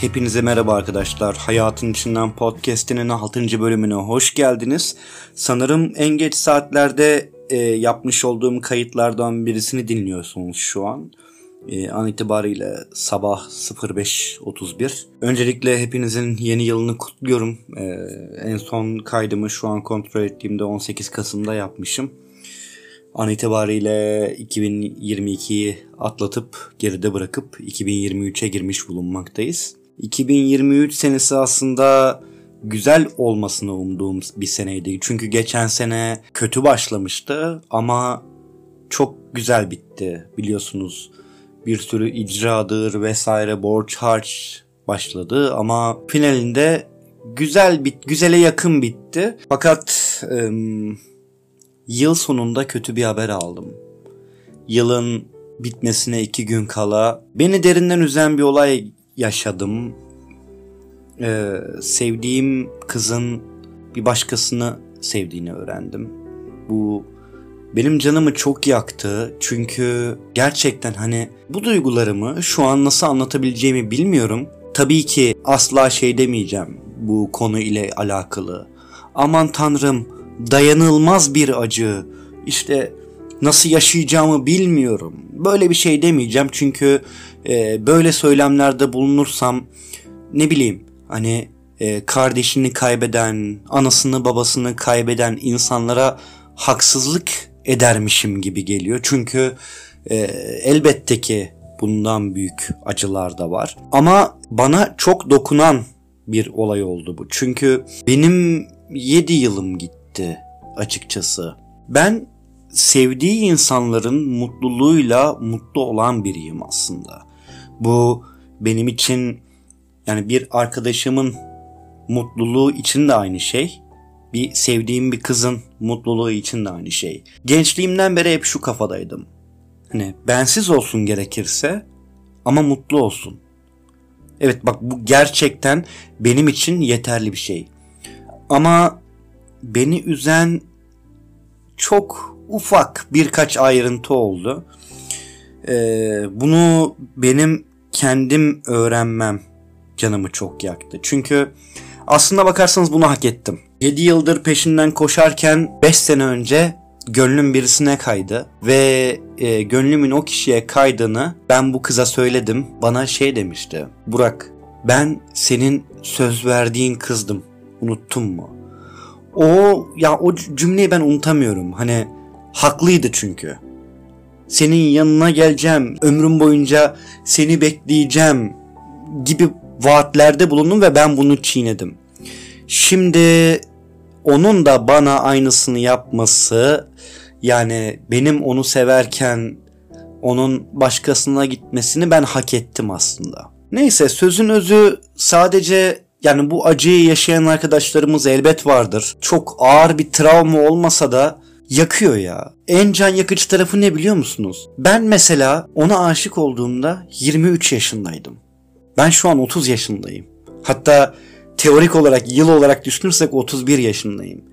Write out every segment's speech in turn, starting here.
Hepinize merhaba arkadaşlar. Hayatın İçinden Podcast'inin 6. bölümüne hoş geldiniz. Sanırım en geç saatlerde e, yapmış olduğum kayıtlardan birisini dinliyorsunuz şu an. E, an itibariyle sabah 05.31. Öncelikle hepinizin yeni yılını kutluyorum. E, en son kaydımı şu an kontrol ettiğimde 18 Kasım'da yapmışım. An itibariyle 2022'yi atlatıp geride bırakıp 2023'e girmiş bulunmaktayız. 2023 senesi aslında güzel olmasını umduğum bir seneydi. Çünkü geçen sene kötü başlamıştı ama çok güzel bitti biliyorsunuz. Bir sürü icradır vesaire borç harç başladı ama finalinde güzel bit güzele yakın bitti. Fakat ım, yıl sonunda kötü bir haber aldım. Yılın bitmesine iki gün kala beni derinden üzen bir olay yaşadım. Ee, sevdiğim kızın bir başkasını sevdiğini öğrendim. Bu benim canımı çok yaktı. Çünkü gerçekten hani bu duygularımı şu an nasıl anlatabileceğimi bilmiyorum. Tabii ki asla şey demeyeceğim bu konu ile alakalı. Aman tanrım dayanılmaz bir acı. İşte nasıl yaşayacağımı bilmiyorum. Böyle bir şey demeyeceğim çünkü e, böyle söylemlerde bulunursam ne bileyim hani e, kardeşini kaybeden, anasını babasını kaybeden insanlara haksızlık edermişim gibi geliyor. Çünkü e, elbette ki bundan büyük acılar da var. Ama bana çok dokunan bir olay oldu bu. Çünkü benim 7 yılım gitti açıkçası. Ben sevdiği insanların mutluluğuyla mutlu olan biriyim aslında. Bu benim için yani bir arkadaşımın mutluluğu için de aynı şey. Bir sevdiğim bir kızın mutluluğu için de aynı şey. Gençliğimden beri hep şu kafadaydım. Hani bensiz olsun gerekirse ama mutlu olsun. Evet bak bu gerçekten benim için yeterli bir şey. Ama beni üzen çok ufak birkaç ayrıntı oldu. Ee, bunu benim kendim öğrenmem canımı çok yaktı. Çünkü aslında bakarsanız bunu hak ettim. 7 yıldır peşinden koşarken 5 sene önce gönlüm birisine kaydı ve e, gönlümün o kişiye kaydığını ben bu kıza söyledim. Bana şey demişti. Burak ben senin söz verdiğin kızdım. Unuttun mu? O ya o cümleyi ben unutamıyorum. Hani haklıydı çünkü. Senin yanına geleceğim, ömrüm boyunca seni bekleyeceğim gibi vaatlerde bulundum ve ben bunu çiğnedim. Şimdi onun da bana aynısını yapması yani benim onu severken onun başkasına gitmesini ben hak ettim aslında. Neyse sözün özü sadece yani bu acıyı yaşayan arkadaşlarımız elbet vardır. Çok ağır bir travma olmasa da yakıyor ya. En can yakıcı tarafı ne biliyor musunuz? Ben mesela ona aşık olduğumda 23 yaşındaydım. Ben şu an 30 yaşındayım. Hatta teorik olarak yıl olarak düşünürsek 31 yaşındayım.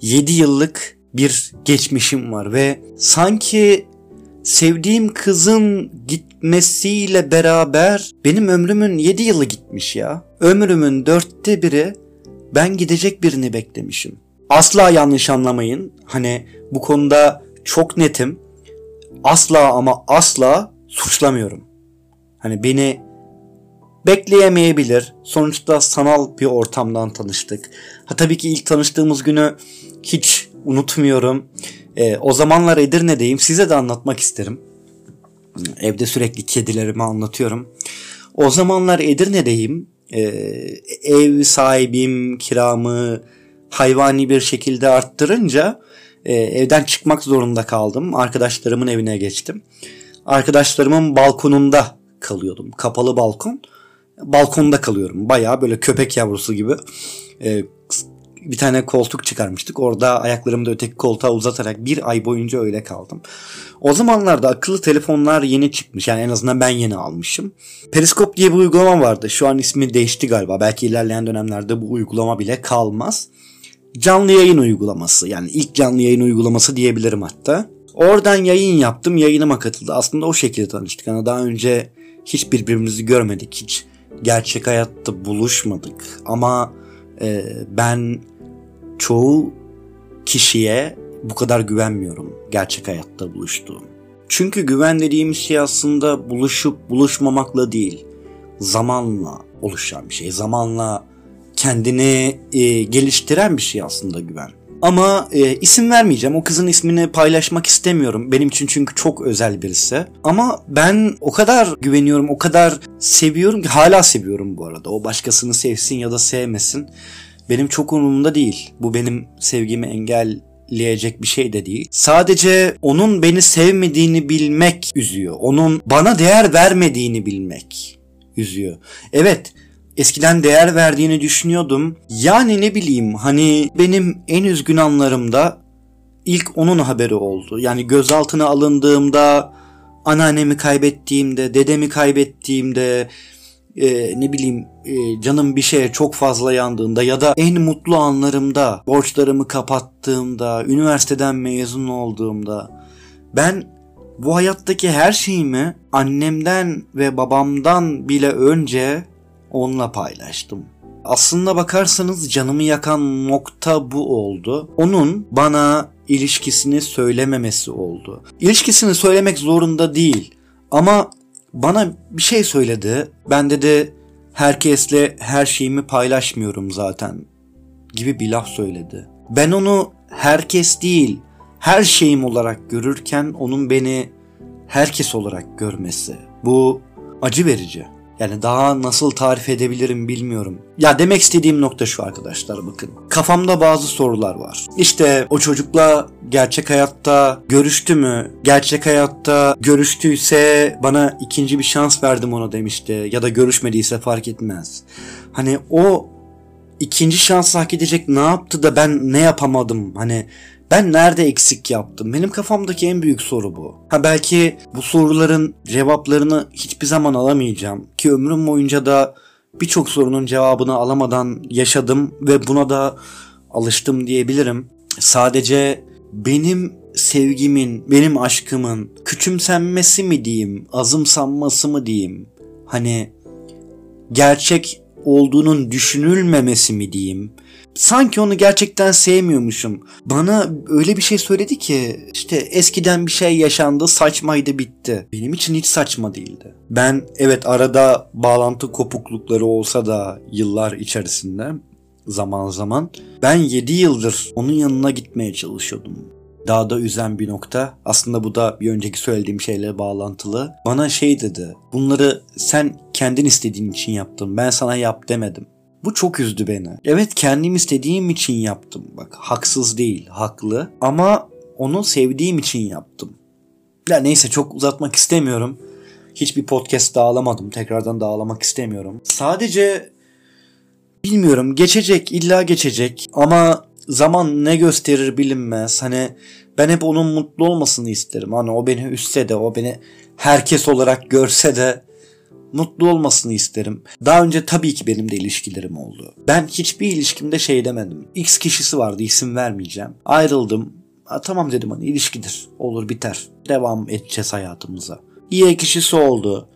7 yıllık bir geçmişim var ve sanki sevdiğim kızın gitmesiyle beraber benim ömrümün 7 yılı gitmiş ya. Ömrümün dörtte biri ben gidecek birini beklemişim. Asla yanlış anlamayın. Hani bu konuda çok netim. Asla ama asla suçlamıyorum. Hani beni bekleyemeyebilir. Sonuçta sanal bir ortamdan tanıştık. Ha tabii ki ilk tanıştığımız günü hiç unutmuyorum. Ee, o zamanlar Edirne'deyim. Size de anlatmak isterim. Evde sürekli kedilerimi anlatıyorum. O zamanlar Edirne'deyim. Ee, ev sahibim kiramı hayvani bir şekilde arttırınca e, evden çıkmak zorunda kaldım. Arkadaşlarımın evine geçtim. Arkadaşlarımın balkonunda kalıyordum. Kapalı balkon. Balkonda kalıyorum. Baya böyle köpek yavrusu gibi. E, bir tane koltuk çıkarmıştık. Orada ayaklarımı da öteki koltuğa uzatarak bir ay boyunca öyle kaldım. O zamanlarda akıllı telefonlar yeni çıkmış. Yani en azından ben yeni almışım. Periskop diye bir uygulama vardı. Şu an ismi değişti galiba. Belki ilerleyen dönemlerde bu uygulama bile kalmaz. Canlı yayın uygulaması. Yani ilk canlı yayın uygulaması diyebilirim hatta. Oradan yayın yaptım. Yayınıma katıldı. Aslında o şekilde tanıştık. Yani daha önce hiç birbirimizi görmedik. Hiç gerçek hayatta buluşmadık ama e, ben çoğu kişiye bu kadar güvenmiyorum gerçek hayatta buluştuğum. Çünkü güven dediğim şey aslında buluşup buluşmamakla değil, zamanla oluşan bir şey. Zamanla kendini e, geliştiren bir şey aslında güven. Ama e, isim vermeyeceğim. O kızın ismini paylaşmak istemiyorum. Benim için çünkü çok özel birisi. Ama ben o kadar güveniyorum, o kadar seviyorum ki hala seviyorum bu arada. O başkasını sevsin ya da sevmesin. Benim çok umurumda değil. Bu benim sevgimi engelleyecek bir şey de değil. Sadece onun beni sevmediğini bilmek üzüyor. Onun bana değer vermediğini bilmek üzüyor. Evet, eskiden değer verdiğini düşünüyordum. Yani ne bileyim hani benim en üzgün anlarımda ilk onun haberi oldu. Yani gözaltına alındığımda, anneannemi kaybettiğimde, dedemi kaybettiğimde, e, ne bileyim e, canım bir şeye çok fazla yandığında ya da en mutlu anlarımda, borçlarımı kapattığımda, üniversiteden mezun olduğumda ben bu hayattaki her şeyimi annemden ve babamdan bile önce onunla paylaştım. Aslında bakarsanız canımı yakan nokta bu oldu. Onun bana ilişkisini söylememesi oldu. İlişkisini söylemek zorunda değil ama bana bir şey söyledi. Ben dedi herkesle her şeyimi paylaşmıyorum zaten gibi bir laf söyledi. Ben onu herkes değil her şeyim olarak görürken onun beni herkes olarak görmesi. Bu acı verici. Yani daha nasıl tarif edebilirim bilmiyorum. Ya demek istediğim nokta şu arkadaşlar bakın. Kafamda bazı sorular var. İşte o çocukla gerçek hayatta görüştü mü? Gerçek hayatta görüştüyse bana ikinci bir şans verdim ona demişti. Ya da görüşmediyse fark etmez. Hani o ikinci şans hak edecek ne yaptı da ben ne yapamadım? Hani ben nerede eksik yaptım? Benim kafamdaki en büyük soru bu. Ha belki bu soruların cevaplarını hiçbir zaman alamayacağım ki ömrüm boyunca da birçok sorunun cevabını alamadan yaşadım ve buna da alıştım diyebilirim. Sadece benim sevgimin, benim aşkımın küçümsenmesi mi diyeyim, azımsanması mı diyeyim? Hani gerçek olduğunun düşünülmemesi mi diyeyim? Sanki onu gerçekten sevmiyormuşum. Bana öyle bir şey söyledi ki işte eskiden bir şey yaşandı saçmaydı bitti. Benim için hiç saçma değildi. Ben evet arada bağlantı kopuklukları olsa da yıllar içerisinde zaman zaman ben 7 yıldır onun yanına gitmeye çalışıyordum. Daha da üzen bir nokta. Aslında bu da bir önceki söylediğim şeyle bağlantılı. Bana şey dedi. Bunları sen kendin istediğin için yaptın. Ben sana yap demedim. Bu çok üzdü beni. Evet kendim istediğim için yaptım. Bak haksız değil, haklı. Ama onu sevdiğim için yaptım. Ya neyse çok uzatmak istemiyorum. Hiçbir podcast dağılamadım. Tekrardan dağılamak istemiyorum. Sadece bilmiyorum geçecek illa geçecek ama zaman ne gösterir bilinmez. Hani ben hep onun mutlu olmasını isterim. Hani o beni üstse de o beni herkes olarak görse de mutlu olmasını isterim. Daha önce tabii ki benim de ilişkilerim oldu. Ben hiçbir ilişkimde şey demedim. X kişisi vardı isim vermeyeceğim. Ayrıldım. Ha, tamam dedim hani ilişkidir. Olur biter. Devam edeceğiz hayatımıza. İyi kişisi oldu.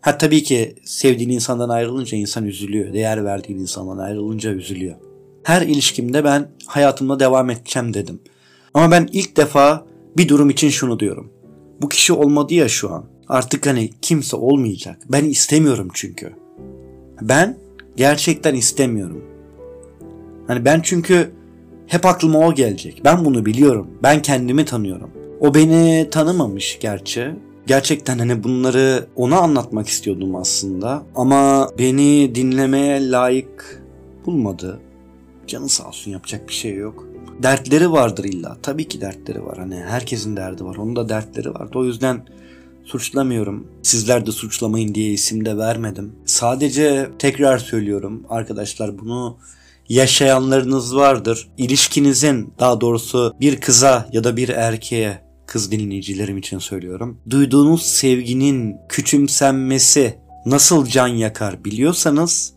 Ha tabii ki sevdiğin insandan ayrılınca insan üzülüyor. Değer verdiğin insandan ayrılınca üzülüyor. Her ilişkimde ben hayatımda devam edeceğim dedim. Ama ben ilk defa bir durum için şunu diyorum. Bu kişi olmadı ya şu an. Artık hani kimse olmayacak. Ben istemiyorum çünkü. Ben gerçekten istemiyorum. Hani ben çünkü hep aklıma o gelecek. Ben bunu biliyorum. Ben kendimi tanıyorum. O beni tanımamış gerçi. Gerçekten hani bunları ona anlatmak istiyordum aslında. Ama beni dinlemeye layık bulmadı. Canı sağ olsun yapacak bir şey yok. Dertleri vardır illa. Tabii ki dertleri var. Hani herkesin derdi var. Onun da dertleri vardı. O yüzden suçlamıyorum. Sizler de suçlamayın diye isim de vermedim. Sadece tekrar söylüyorum arkadaşlar bunu yaşayanlarınız vardır. İlişkinizin daha doğrusu bir kıza ya da bir erkeğe kız dinleyicilerim için söylüyorum. Duyduğunuz sevginin küçümsenmesi nasıl can yakar biliyorsanız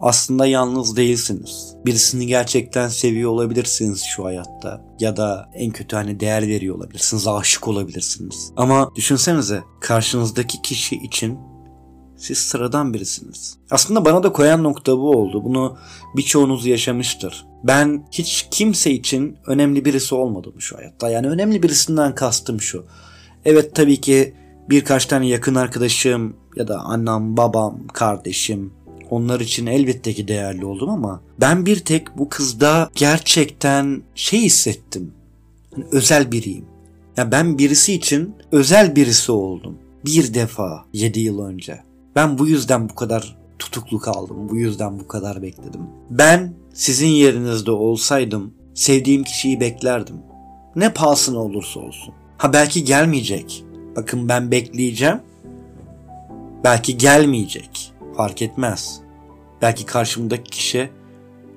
aslında yalnız değilsiniz. Birisini gerçekten seviyor olabilirsiniz şu hayatta. Ya da en kötü hani değer veriyor olabilirsiniz, aşık olabilirsiniz. Ama düşünsenize karşınızdaki kişi için Siz sıradan birisiniz. Aslında bana da koyan nokta bu oldu. Bunu birçoğunuz yaşamıştır. Ben hiç kimse için önemli birisi olmadım şu hayatta. Yani önemli birisinden kastım şu. Evet tabii ki birkaç tane yakın arkadaşım ya da annem, babam, kardeşim onlar için elbette ki değerli oldum ama ben bir tek bu kızda gerçekten şey hissettim. Hani özel biriyim. Ya ben birisi için özel birisi oldum. Bir defa 7 yıl önce. Ben bu yüzden bu kadar tutuklu kaldım. Bu yüzden bu kadar bekledim. Ben sizin yerinizde olsaydım sevdiğim kişiyi beklerdim. Ne pahasına olursa olsun. Ha belki gelmeyecek. Bakın ben bekleyeceğim. Belki gelmeyecek. Fark etmez. Belki karşımdaki kişi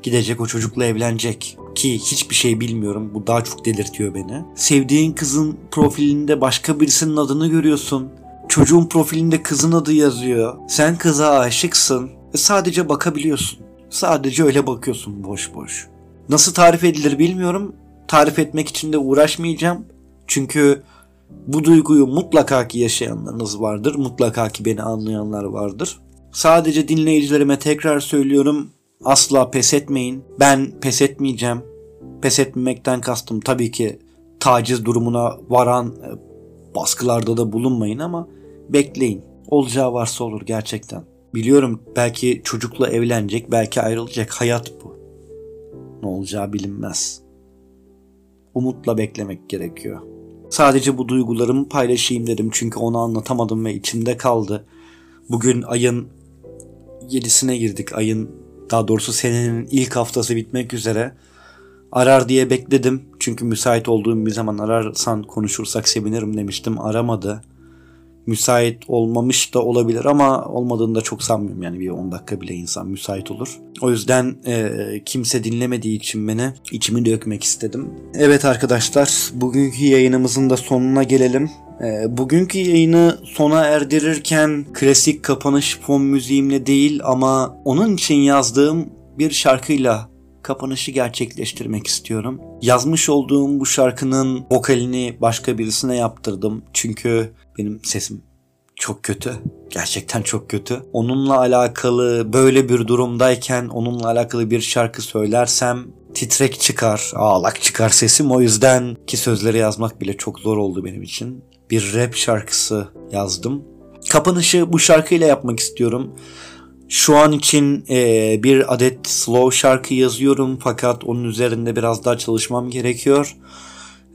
gidecek o çocukla evlenecek. Ki hiçbir şey bilmiyorum. Bu daha çok delirtiyor beni. Sevdiğin kızın profilinde başka birisinin adını görüyorsun. Çocuğun profilinde kızın adı yazıyor. Sen kıza aşıksın. Ve sadece bakabiliyorsun. Sadece öyle bakıyorsun boş boş. Nasıl tarif edilir bilmiyorum. Tarif etmek için de uğraşmayacağım. Çünkü bu duyguyu mutlaka ki yaşayanlarınız vardır. Mutlaka ki beni anlayanlar vardır. Sadece dinleyicilerime tekrar söylüyorum. Asla pes etmeyin. Ben pes etmeyeceğim. Pes etmemekten kastım tabii ki taciz durumuna varan e, baskılarda da bulunmayın ama bekleyin. Olacağı varsa olur gerçekten. Biliyorum belki çocukla evlenecek, belki ayrılacak. Hayat bu. Ne olacağı bilinmez. Umutla beklemek gerekiyor. Sadece bu duygularımı paylaşayım dedim çünkü onu anlatamadım ve içimde kaldı. Bugün ayın 7'sine girdik. Ayın daha doğrusu senenin ilk haftası bitmek üzere. Arar diye bekledim. Çünkü müsait olduğum bir zaman ararsan konuşursak sevinirim demiştim. Aramadı. Müsait olmamış da olabilir ama olmadığını da çok sanmıyorum. Yani bir 10 dakika bile insan müsait olur. O yüzden e, kimse dinlemediği için beni içimi dökmek istedim. Evet arkadaşlar bugünkü yayınımızın da sonuna gelelim. E, bugünkü yayını sona erdirirken klasik kapanış fon müziğimle değil ama onun için yazdığım bir şarkıyla kapanışı gerçekleştirmek istiyorum. Yazmış olduğum bu şarkının vokalini başka birisine yaptırdım. Çünkü benim sesim çok kötü. Gerçekten çok kötü. Onunla alakalı böyle bir durumdayken onunla alakalı bir şarkı söylersem titrek çıkar, ağlak çıkar sesim. O yüzden ki sözleri yazmak bile çok zor oldu benim için. Bir rap şarkısı yazdım. Kapanışı bu şarkıyla yapmak istiyorum. Şu an için e, bir adet slow şarkı yazıyorum fakat onun üzerinde biraz daha çalışmam gerekiyor.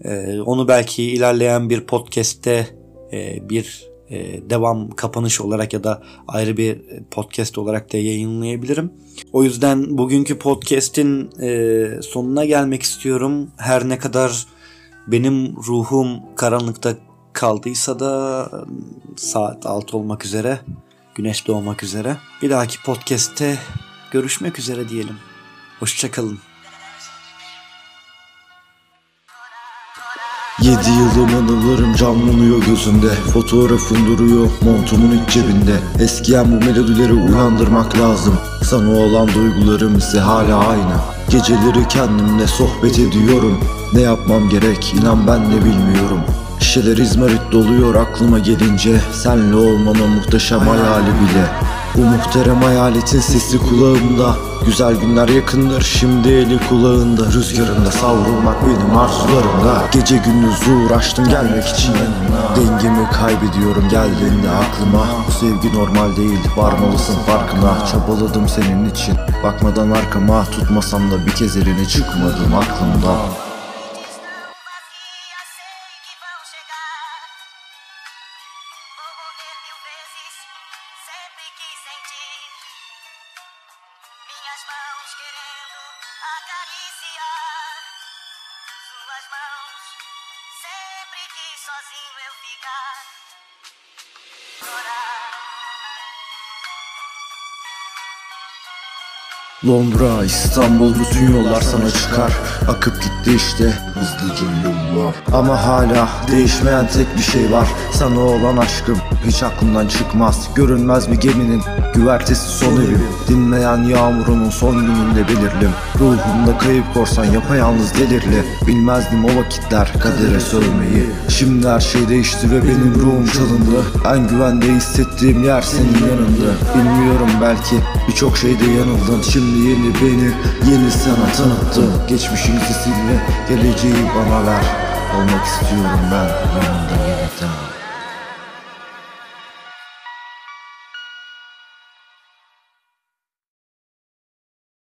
E, onu belki ilerleyen bir podcast'te e, bir e, devam kapanış olarak ya da ayrı bir podcast olarak da yayınlayabilirim. O yüzden bugünkü podcast'in e, sonuna gelmek istiyorum. Her ne kadar benim ruhum karanlıkta kaldıysa da saat 6 olmak üzere güneş doğmak üzere. Bir dahaki podcast'te görüşmek üzere diyelim. Hoşçakalın. Yedi yılım anılarım canlanıyor gözümde Fotoğrafın duruyor montumun iç cebinde Eskiyen bu melodileri uyandırmak lazım Sana olan duygularım ise hala aynı Geceleri kendimle sohbet ediyorum Ne yapmam gerek inan ben de bilmiyorum Şişeler izmarit doluyor aklıma gelince. Senle olmanın muhteşem hayali bile. Bu muhterem hayaletin sesi kulağımda. Güzel günler yakındır şimdi eli kulağında. Rüzgarında savrulmak benim arzularımda. Gece gündüz uğraştım gelmek için yanına. Dengemi kaybediyorum geldiğinde aklıma. Bu sevgi normal değil varmalısın farkına. Çabaladım senin için. Bakmadan arkama Tutmasam da bir kez eline çıkmadım aklımdan suas mãos. Sempre que sozinho eu ficar, chorar. Londra, İstanbul bütün yollar sana çıkar Akıp gitti işte hızlıca yıllar Ama hala değişmeyen tek bir şey var. Sana olan aşkım hiç aklımdan çıkmaz. Görünmez bir geminin güvertesi son evim. Dinmeyen yağmurunun son gününde belirlim. Ruhumda kayıp korsan yapayalnız delirli. Bilmezdim o vakitler kadere sövmeyi. Şimdi her şey değişti ve benim ruhum çalındı. En güvende hissettiğim yer senin yanında. Bilmiyorum belki birçok şeyde yanıldın. Şimdi yeni beni yeni sana tanıttın Geçmişimizi sil ve ver Olmak istiyorum ben. Yanında yeniden